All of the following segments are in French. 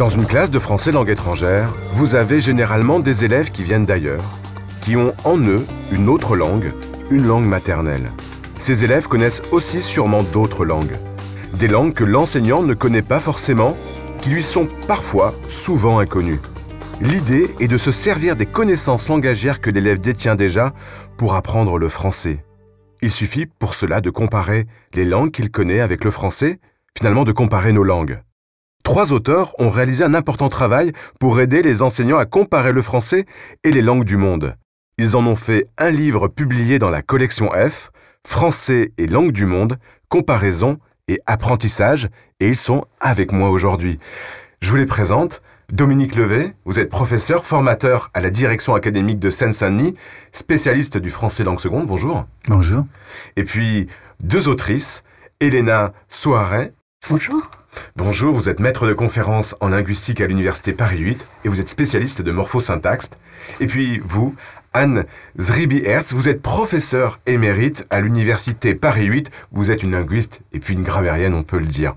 Dans une classe de français langue étrangère, vous avez généralement des élèves qui viennent d'ailleurs, qui ont en eux une autre langue, une langue maternelle. Ces élèves connaissent aussi sûrement d'autres langues. Des langues que l'enseignant ne connaît pas forcément, qui lui sont parfois souvent inconnues. L'idée est de se servir des connaissances langagières que l'élève détient déjà pour apprendre le français. Il suffit pour cela de comparer les langues qu'il connaît avec le français, finalement de comparer nos langues. Trois auteurs ont réalisé un important travail pour aider les enseignants à comparer le français et les langues du monde. Ils en ont fait un livre publié dans la collection F, Français et langues du monde, comparaison et apprentissage, et ils sont avec moi aujourd'hui. Je vous les présente. Dominique Levet, vous êtes professeur, formateur à la direction académique de Seine-Saint-Denis, spécialiste du français langue seconde. Bonjour. Bonjour. Et puis deux autrices, Elena Soaret. Bonjour. Bonjour, vous êtes maître de conférence en linguistique à l'université Paris 8 et vous êtes spécialiste de morphosyntaxe. Et puis vous, Anne Zribi-Hertz, vous êtes professeur émérite à l'université Paris 8. Vous êtes une linguiste et puis une grammairienne, on peut le dire.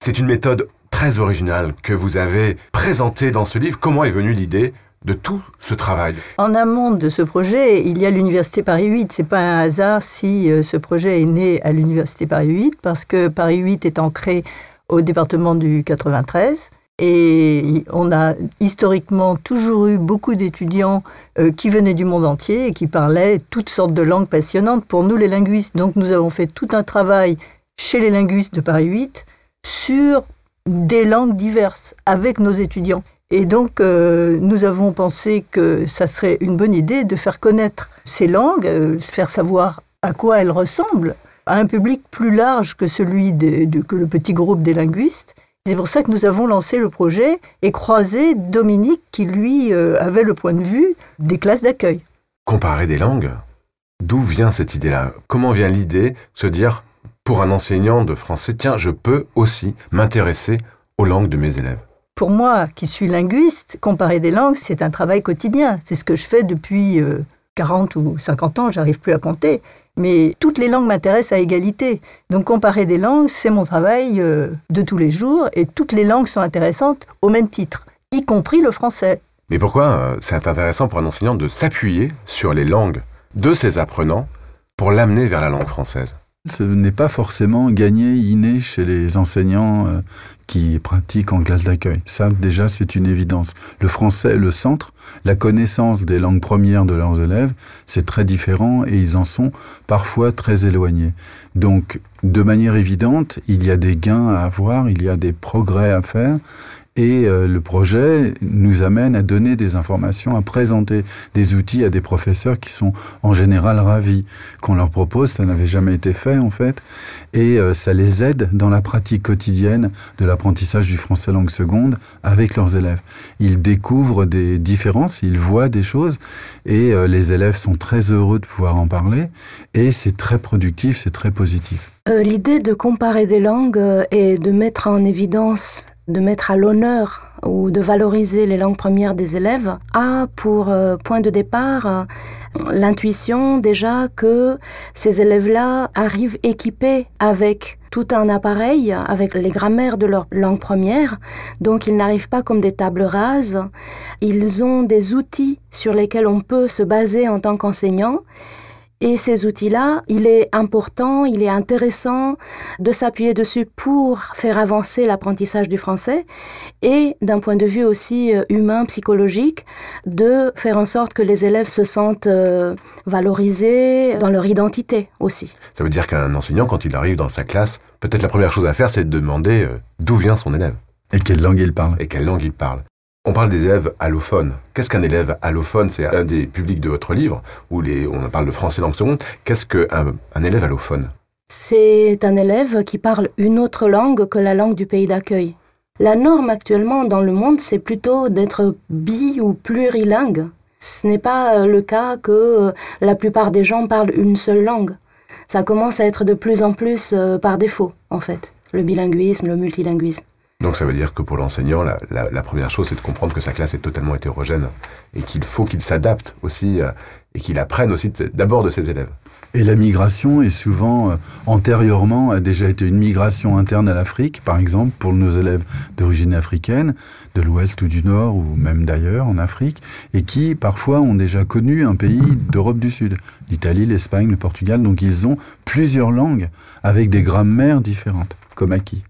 C'est une méthode très original que vous avez présenté dans ce livre. Comment est venue l'idée de tout ce travail En amont de ce projet, il y a l'Université Paris 8. C'est pas un hasard si euh, ce projet est né à l'Université Paris 8, parce que Paris 8 est ancré au département du 93. Et on a historiquement toujours eu beaucoup d'étudiants euh, qui venaient du monde entier et qui parlaient toutes sortes de langues passionnantes pour nous les linguistes. Donc nous avons fait tout un travail chez les linguistes de Paris 8 sur des langues diverses avec nos étudiants. Et donc, euh, nous avons pensé que ça serait une bonne idée de faire connaître ces langues, euh, faire savoir à quoi elles ressemblent à un public plus large que celui de, que le petit groupe des linguistes. C'est pour ça que nous avons lancé le projet et croisé Dominique qui, lui, euh, avait le point de vue des classes d'accueil. Comparer des langues D'où vient cette idée-là? Comment vient l'idée de se dire, pour un enseignant de français, tiens, je peux aussi m'intéresser aux langues de mes élèves Pour moi, qui suis linguiste, comparer des langues, c'est un travail quotidien. C'est ce que je fais depuis 40 euh, ou 50 ans, j'arrive plus à compter. Mais toutes les langues m'intéressent à égalité. Donc comparer des langues, c'est mon travail euh, de tous les jours et toutes les langues sont intéressantes au même titre, y compris le français. Mais pourquoi euh, c'est intéressant pour un enseignant de s'appuyer sur les langues de ses apprenants pour l'amener vers la langue française? Ce n'est pas forcément gagné, inné chez les enseignants euh, qui pratiquent en classe d'accueil. Ça, déjà, c'est une évidence. Le français, le centre, la connaissance des langues premières de leurs élèves, c'est très différent et ils en sont parfois très éloignés. Donc, de manière évidente, il y a des gains à avoir, il y a des progrès à faire et euh, le projet nous amène à donner des informations, à présenter des outils à des professeurs qui sont en général ravis qu'on leur propose. Ça n'avait jamais été fait en fait. Et euh, ça les aide dans la pratique quotidienne de l'apprentissage du français langue seconde avec leurs élèves. Ils découvrent des différences, ils voient des choses et euh, les élèves sont très heureux de pouvoir en parler. Et c'est très productif, c'est très positif. L'idée de comparer des langues et de mettre en évidence de mettre à l'honneur ou de valoriser les langues premières des élèves a pour euh, point de départ euh, l'intuition déjà que ces élèves-là arrivent équipés avec tout un appareil avec les grammaires de leur langue première. Donc ils n'arrivent pas comme des tables rases. Ils ont des outils sur lesquels on peut se baser en tant qu'enseignant et ces outils-là, il est important, il est intéressant de s'appuyer dessus pour faire avancer l'apprentissage du français et d'un point de vue aussi euh, humain, psychologique, de faire en sorte que les élèves se sentent euh, valorisés dans leur identité aussi. Ça veut dire qu'un enseignant, quand il arrive dans sa classe, peut-être la première chose à faire, c'est de demander euh, d'où vient son élève. Et quelle langue il parle. Et quelle langue il parle. On parle des élèves allophones. Qu'est-ce qu'un élève allophone? C'est un des publics de votre livre, où on parle de français langue seconde. Qu'est-ce qu'un un élève allophone? C'est un élève qui parle une autre langue que la langue du pays d'accueil. La norme actuellement dans le monde, c'est plutôt d'être bi ou plurilingue. Ce n'est pas euh, le cas que euh, la plupart des gens parlent une seule langue. Ça commence à être de plus en plus euh, par défaut, en fait, le bilinguisme, le multilinguisme. Donc ça veut dire que pour l'enseignant, la, première chose, c'est de comprendre que sa classe est totalement hétérogène et qu'il faut qu'il s'adapte aussi euh, et qu'il apprenne aussi d'abord de ses élèves. Et la migration est souvent, euh, antérieurement, a déjà été une migration interne à l'Afrique, par exemple, pour nos élèves d'origine africaine, de l'Ouest ou du Nord, ou même d'ailleurs en Afrique, et qui, parfois, ont déjà connu un pays d'Europe du Sud, l'Italie, l'Espagne, le Portugal, donc ils ont plusieurs langues avec des grammaires différentes, comme acquis.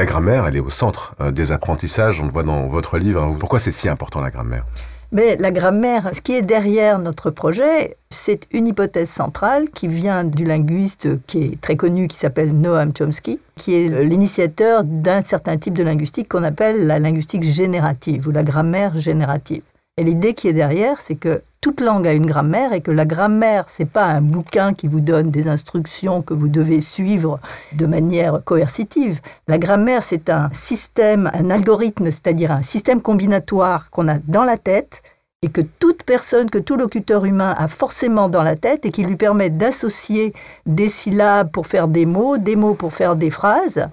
La grammaire, elle est au centre euh, des apprentissages, on le voit dans votre livre. Pourquoi c'est si important la grammaire? Mais la grammaire, ce qui est derrière notre projet, c'est une hypothèse centrale qui vient du linguiste qui est très connu, qui s'appelle Noam Chomsky, qui est l'initiateur d'un certain type de linguistique qu'on appelle la linguistique générative ou la grammaire générative. Et l'idée qui est derrière, c'est que toute langue a une grammaire et que la grammaire, c'est pas un bouquin qui vous donne des instructions que vous devez suivre de manière coercitive. La grammaire, c'est un système, un algorithme, c'est-à-dire un système combinatoire qu'on a dans la tête et que toute personne, que tout locuteur humain a forcément dans la tête et qui lui permet d'associer des syllabes pour faire des mots, des mots pour faire des phrases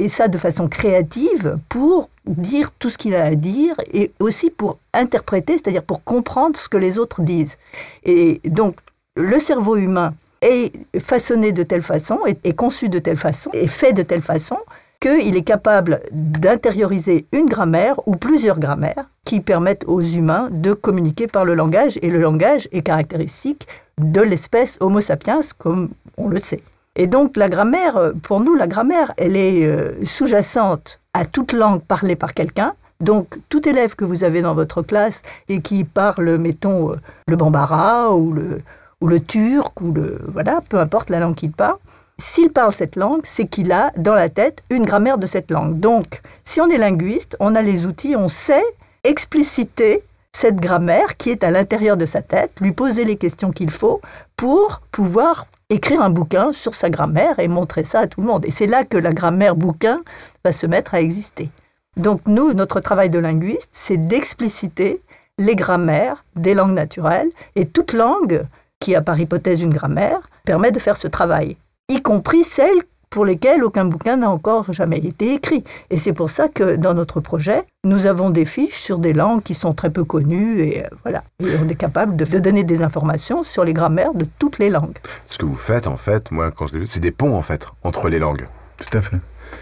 et ça de façon créative pour dire tout ce qu'il a à dire et aussi pour interpréter, c'est-à-dire pour comprendre ce que les autres disent. Et donc, le cerveau humain est façonné de telle façon, est, conçu de telle façon, est fait de telle façon qu'il est capable d'intérioriser une grammaire ou plusieurs grammaires qui permettent aux humains de communiquer par le langage. Et le langage est caractéristique de l'espèce Homo sapiens, comme on le sait. Et donc la grammaire, euh, pour nous, la grammaire, elle est euh, sous-jacente à toute langue parlée par quelqu'un. Donc tout élève que vous avez dans votre classe et qui parle, mettons, euh, le bambara ou le, ou le turc, ou le, voilà, peu importe la langue qu'il parle, s'il parle cette langue, c'est qu'il a dans la tête une grammaire de cette langue. Donc, si on est linguiste, on a les outils, on sait expliciter cette grammaire qui est à l'intérieur de sa tête, lui poser les questions qu'il faut pour pouvoir écrire un bouquin sur sa grammaire et montrer ça à tout le monde. Et c'est là que la grammaire bouquin va se mettre à exister. Donc nous, notre travail de linguiste, c'est d'expliciter les grammaires des langues naturelles et toute langue qui a par hypothèse une grammaire permet de faire ce travail, y compris celles pour lesquels aucun bouquin n'a encore jamais été écrit. Et c'est pour ça que dans notre projet, nous avons des fiches sur des langues qui sont très peu connues et euh, voilà. on est capable de, donner des informations sur les grammaires de toutes les langues. Ce que vous faites, en fait, moi, quand je c'est des ponts, en fait, entre les langues. Tout à fait.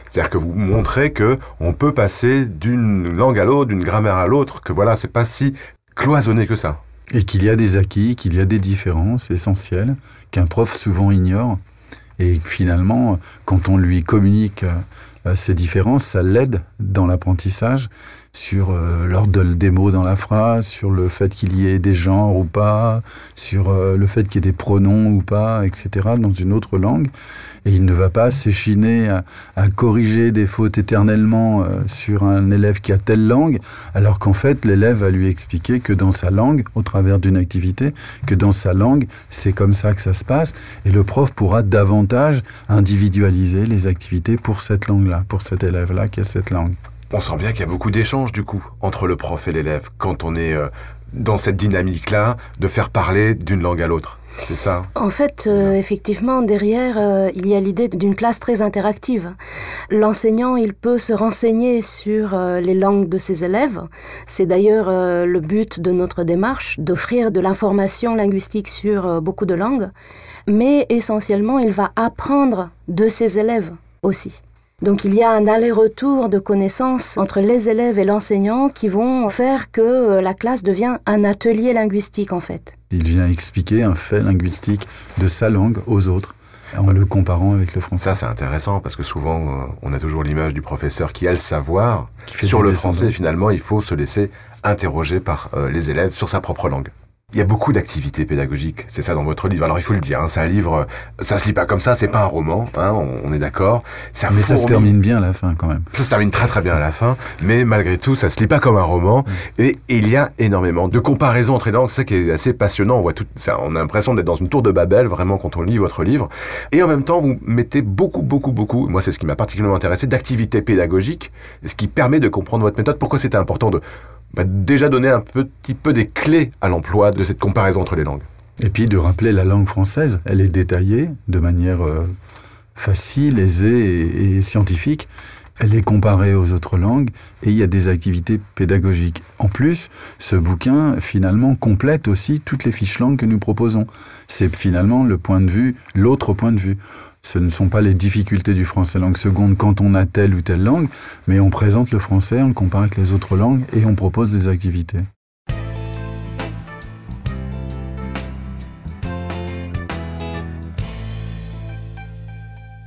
C'est-à-dire que vous montrez que on peut passer d'une langue à l'autre, d'une grammaire à l'autre, que voilà, c'est pas si cloisonné que ça. Et qu'il y a des acquis, qu'il y a des différences essentielles qu'un prof souvent ignore et finalement, quand on lui communique euh, ces différences, ça l'aide dans l'apprentissage sur euh, l'ordre des mots dans la phrase, sur le fait qu'il y ait des genres ou pas, sur euh, le fait qu'il y ait des pronoms ou pas, etc., dans une autre langue. Et il ne va pas s'échiner à, corriger des fautes éternellement euh, sur un élève qui a telle langue, alors qu'en fait, l'élève va lui expliquer que dans sa langue, au travers d'une activité, que dans sa langue, c'est comme ça que ça se passe. Et le prof pourra davantage individualiser les activités pour cette langue-là, pour cet élève-là qui a cette langue. On sent bien qu'il y a beaucoup d'échanges du coup entre le prof et l'élève quand on est euh, dans cette dynamique-là de faire parler d'une langue à l'autre. C'est ça? En fait, euh, effectivement, derrière, euh, il y a l'idée d'une classe très interactive. L'enseignant, il peut se renseigner sur les langues de ses élèves. C'est d'ailleurs le but de notre démarche, d'offrir de l'information linguistique sur beaucoup de langues. Mais essentiellement, il va apprendre de ses élèves aussi. Donc il y a un aller-retour de connaissances entre les élèves et l'enseignant qui vont faire que euh, la classe devient un atelier linguistique en fait. Il vient expliquer un fait linguistique de sa langue aux autres en le comparant avec le français. Ça, c'est intéressant parce que souvent, euh, on a toujours l'image du professeur qui a le savoir. sur le français, finalement, il faut se laisser interroger par euh, les élèves sur sa propre langue. Il y a beaucoup d'activités pédagogiques, c'est ça dans votre livre. Alors il faut le dire, hein, c'est un livre, ça se lit pas comme ça, c'est pas un roman, hein, on, est d'accord. Mais ça se termine bien à la fin quand même. Ça se termine très très bien à la fin, mais malgré tout, ça se lit pas comme un roman. Mm. Et, il y a énormément de comparaisons entre les langues, c'est ça qui est assez passionnant. On voit tout, on a l'impression d'être dans une tour de Babel vraiment quand on lit votre livre. Et en même temps, vous mettez beaucoup beaucoup beaucoup, moi c'est ce qui m'a particulièrement intéressé, d'activités pédagogiques, ce qui permet de comprendre votre méthode. Pourquoi c'était important de bah, déjà donner un petit peu des clés à l'emploi de cette comparaison entre les langues. Et puis de rappeler la langue française, elle est détaillée de manière euh, facile, aisée et, scientifique. elle est comparée aux autres langues et il y a des activités pédagogiques. En plus, ce bouquin finalement complète aussi toutes les fiches langues que nous proposons. C'est finalement le point de vue, l'autre point de vue. Ce ne sont pas les difficultés du français langue seconde quand on a telle ou telle langue, mais on présente le français, on le compare avec les autres langues et on propose des activités.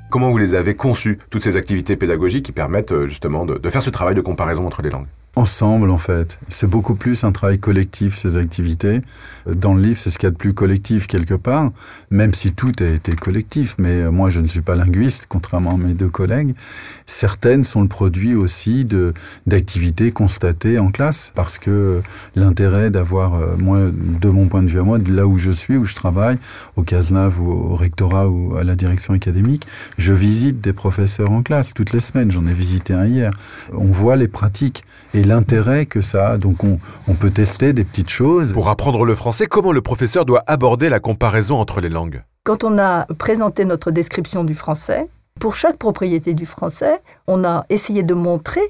Comment vous les avez conçues, toutes ces activités pédagogiques qui permettent euh, justement de, de faire ce travail de comparaison entre les langues? Ensemble en fait. C'est beaucoup plus un travail collectif ces activités. Dans le livre, c'est ce qu'il y a de plus collectif quelque part, même si tout a été collectif. Mais euh, moi, je ne suis pas linguiste, contrairement à mes deux collègues. Certaines sont le produit aussi de d'activités constatées en classe, parce que l'intérêt d'avoir, euh, moi, de mon point de vue à moi, là où je suis, où je travaille, au Cazenave au rectorat ou à la direction académique, je visite des professeurs en classe toutes les semaines. J'en ai visité un hier. On voit les pratiques l'intérêt que ça a. Donc on, peut tester des petites choses. Pour apprendre le français, comment le professeur doit aborder la comparaison entre les langues? Quand on a présenté notre description du français, pour chaque propriété du français, on a essayé de montrer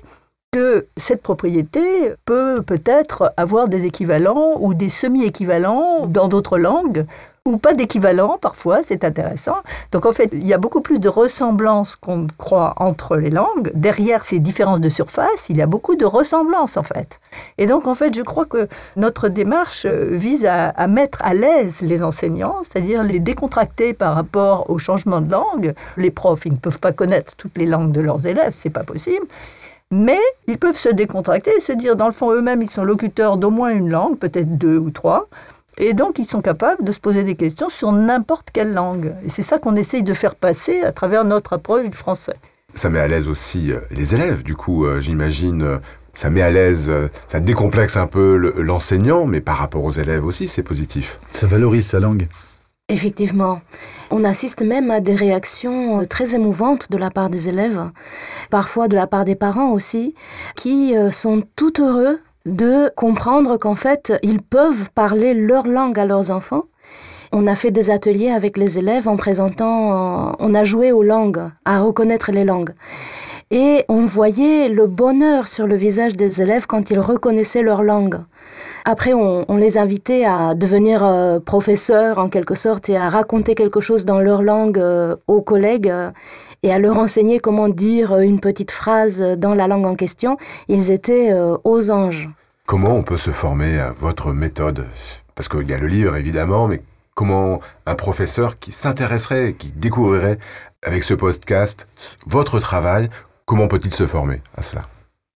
que cette propriété peut peut-être avoir des équivalents ou des semi-équivalents dans d'autres langues ou pas d'équivalent parfois, c'est intéressant. Donc en fait, il y a beaucoup plus de ressemblances qu'on croit entre les langues. Derrière ces différences de surface, il y a beaucoup de ressemblances en fait. Et donc en fait, je crois que notre démarche euh, vise à, mettre à l'aise les enseignants, c'est-à-dire les décontracter par rapport au changement de langue. Les profs, ils ne peuvent pas connaître toutes les langues de leurs élèves, c'est pas possible. Mais ils peuvent se décontracter et se dire, dans le fond, eux-mêmes, ils sont locuteurs d'au moins une langue, peut-être deux ou trois. Et donc, ils sont capables de se poser des questions sur n'importe quelle langue. Et c'est ça qu'on essaye de faire passer à travers notre approche du français. Ça met à l'aise aussi euh, les élèves, du coup, euh, j'imagine. Euh, ça met à l'aise, ça décomplexe un peu l'enseignant, mais par rapport aux élèves aussi, c'est positif. Ça valorise sa langue. Effectivement. On assiste même à des réactions très émouvantes de la part des élèves, parfois de la part des parents aussi, qui sont tout heureux de comprendre qu'en fait, ils peuvent parler leur langue à leurs enfants. On a fait des ateliers avec les élèves en présentant, on a joué aux langues, à reconnaître les langues. Et on voyait le bonheur sur le visage des élèves quand ils reconnaissaient leur langue. Après, on, les invitait à devenir euh, professeurs en quelque sorte et à raconter quelque chose dans leur langue euh, aux collègues euh, et à leur enseigner comment dire une petite phrase dans la langue en question. Ils étaient aux anges. Comment on peut se former à votre méthode? Parce qu'il y a le livre évidemment, mais comment un professeur qui s'intéresserait, qui découvrirait avec ce podcast votre travail, comment peut-il se former à cela?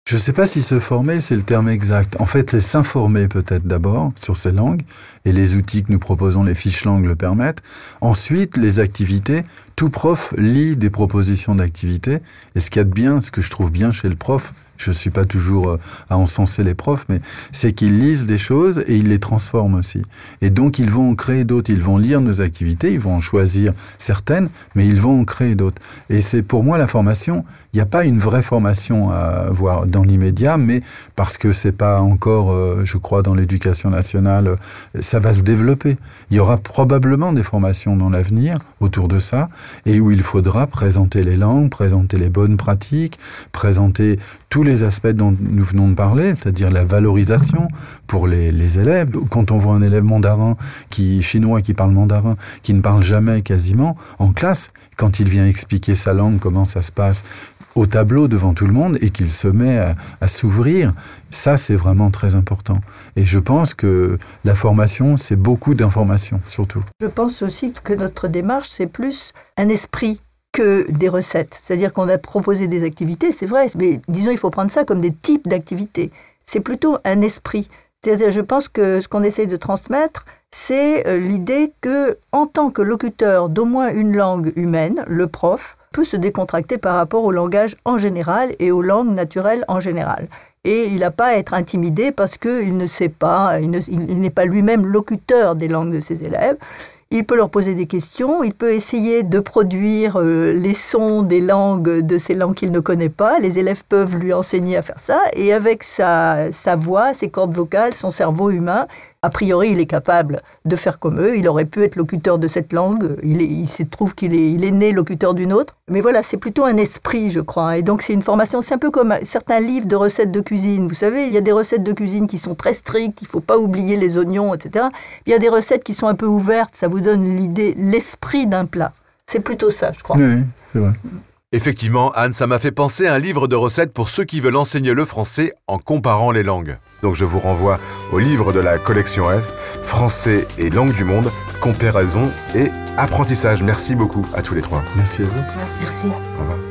Je ne sais pas si se former, c'est le terme exact. En fait, c'est s'informer peut-être d'abord sur ces langues, et les outils que nous proposons, les fiches langues, le permettent. Ensuite, les activités. Tout prof lit des propositions d'activités, et ce qu'il y a de bien, ce que je trouve bien chez le prof, je ne suis pas toujours euh, à encenser les profs, mais c'est qu'ils lisent des choses et ils les transforment aussi. Et donc ils vont en créer d'autres. Ils vont lire nos activités, ils vont en choisir certaines, mais ils vont en créer d'autres. Et c'est pour moi la formation. Il n'y a pas une vraie formation à voir dans l'immédiat, mais parce que c'est pas encore, euh, je crois, dans l'éducation nationale, ça va se développer. Il y aura probablement des formations dans l'avenir autour de ça, et où il faudra présenter les langues, présenter les bonnes pratiques, présenter tous les aspects dont nous venons de parler, c'est-à-dire la valorisation pour les, élèves. Quand on voit un élève mandarin, qui chinois qui parle mandarin, qui ne parle jamais quasiment en classe, quand il vient expliquer sa langue, comment ça se passe au tableau devant tout le monde et qu'il se met à, à s'ouvrir, ça c'est vraiment très important. Et je pense que la formation, c'est beaucoup d'informations surtout. Je pense aussi que notre démarche, c'est plus un esprit que des recettes. C'est-à-dire qu'on a proposé des activités, c'est vrai, mais disons, il faut prendre ça comme des types d'activités. C'est plutôt un esprit. C'est-à-dire, je pense que ce qu'on essaie de transmettre, c'est euh, l'idée que, en tant que locuteur d'au moins une langue humaine, le prof peut se décontracter par rapport au langage en général et aux langues naturelles en général. Et il n'a pas à être intimidé parce qu'il ne sait pas, il n'est pas lui-même locuteur des langues de ses élèves il peut leur poser des questions, il peut essayer de produire euh, les sons des langues de ces langues qu'il ne connaît pas. Les élèves peuvent lui enseigner à faire ça et avec sa, sa voix, ses cordes vocales, son cerveau humain, a priori, il est capable de faire comme eux. Il aurait pu être locuteur de cette langue. Il, il se trouve qu'il est, il est né locuteur d'une autre. Mais voilà, c'est plutôt un esprit, je crois. Et donc, c'est une formation, c'est un peu comme certains livres de recettes de cuisine. Vous savez, il y a des recettes de cuisine qui sont très strictes. Il ne faut pas oublier les oignons, etc. Il y a des recettes qui sont un peu ouvertes. Ça vous donne l'idée, l'esprit d'un plat. C'est plutôt ça, je crois. Oui, c'est vrai. Effectivement, Anne, ça m'a fait penser à un livre de recettes pour ceux qui veulent enseigner le français en comparant les langues. Donc je vous renvoie au livre de la collection F, Français et langue du monde, comparaison et apprentissage. Merci beaucoup à tous les trois. Merci à vous. Merci. Au revoir.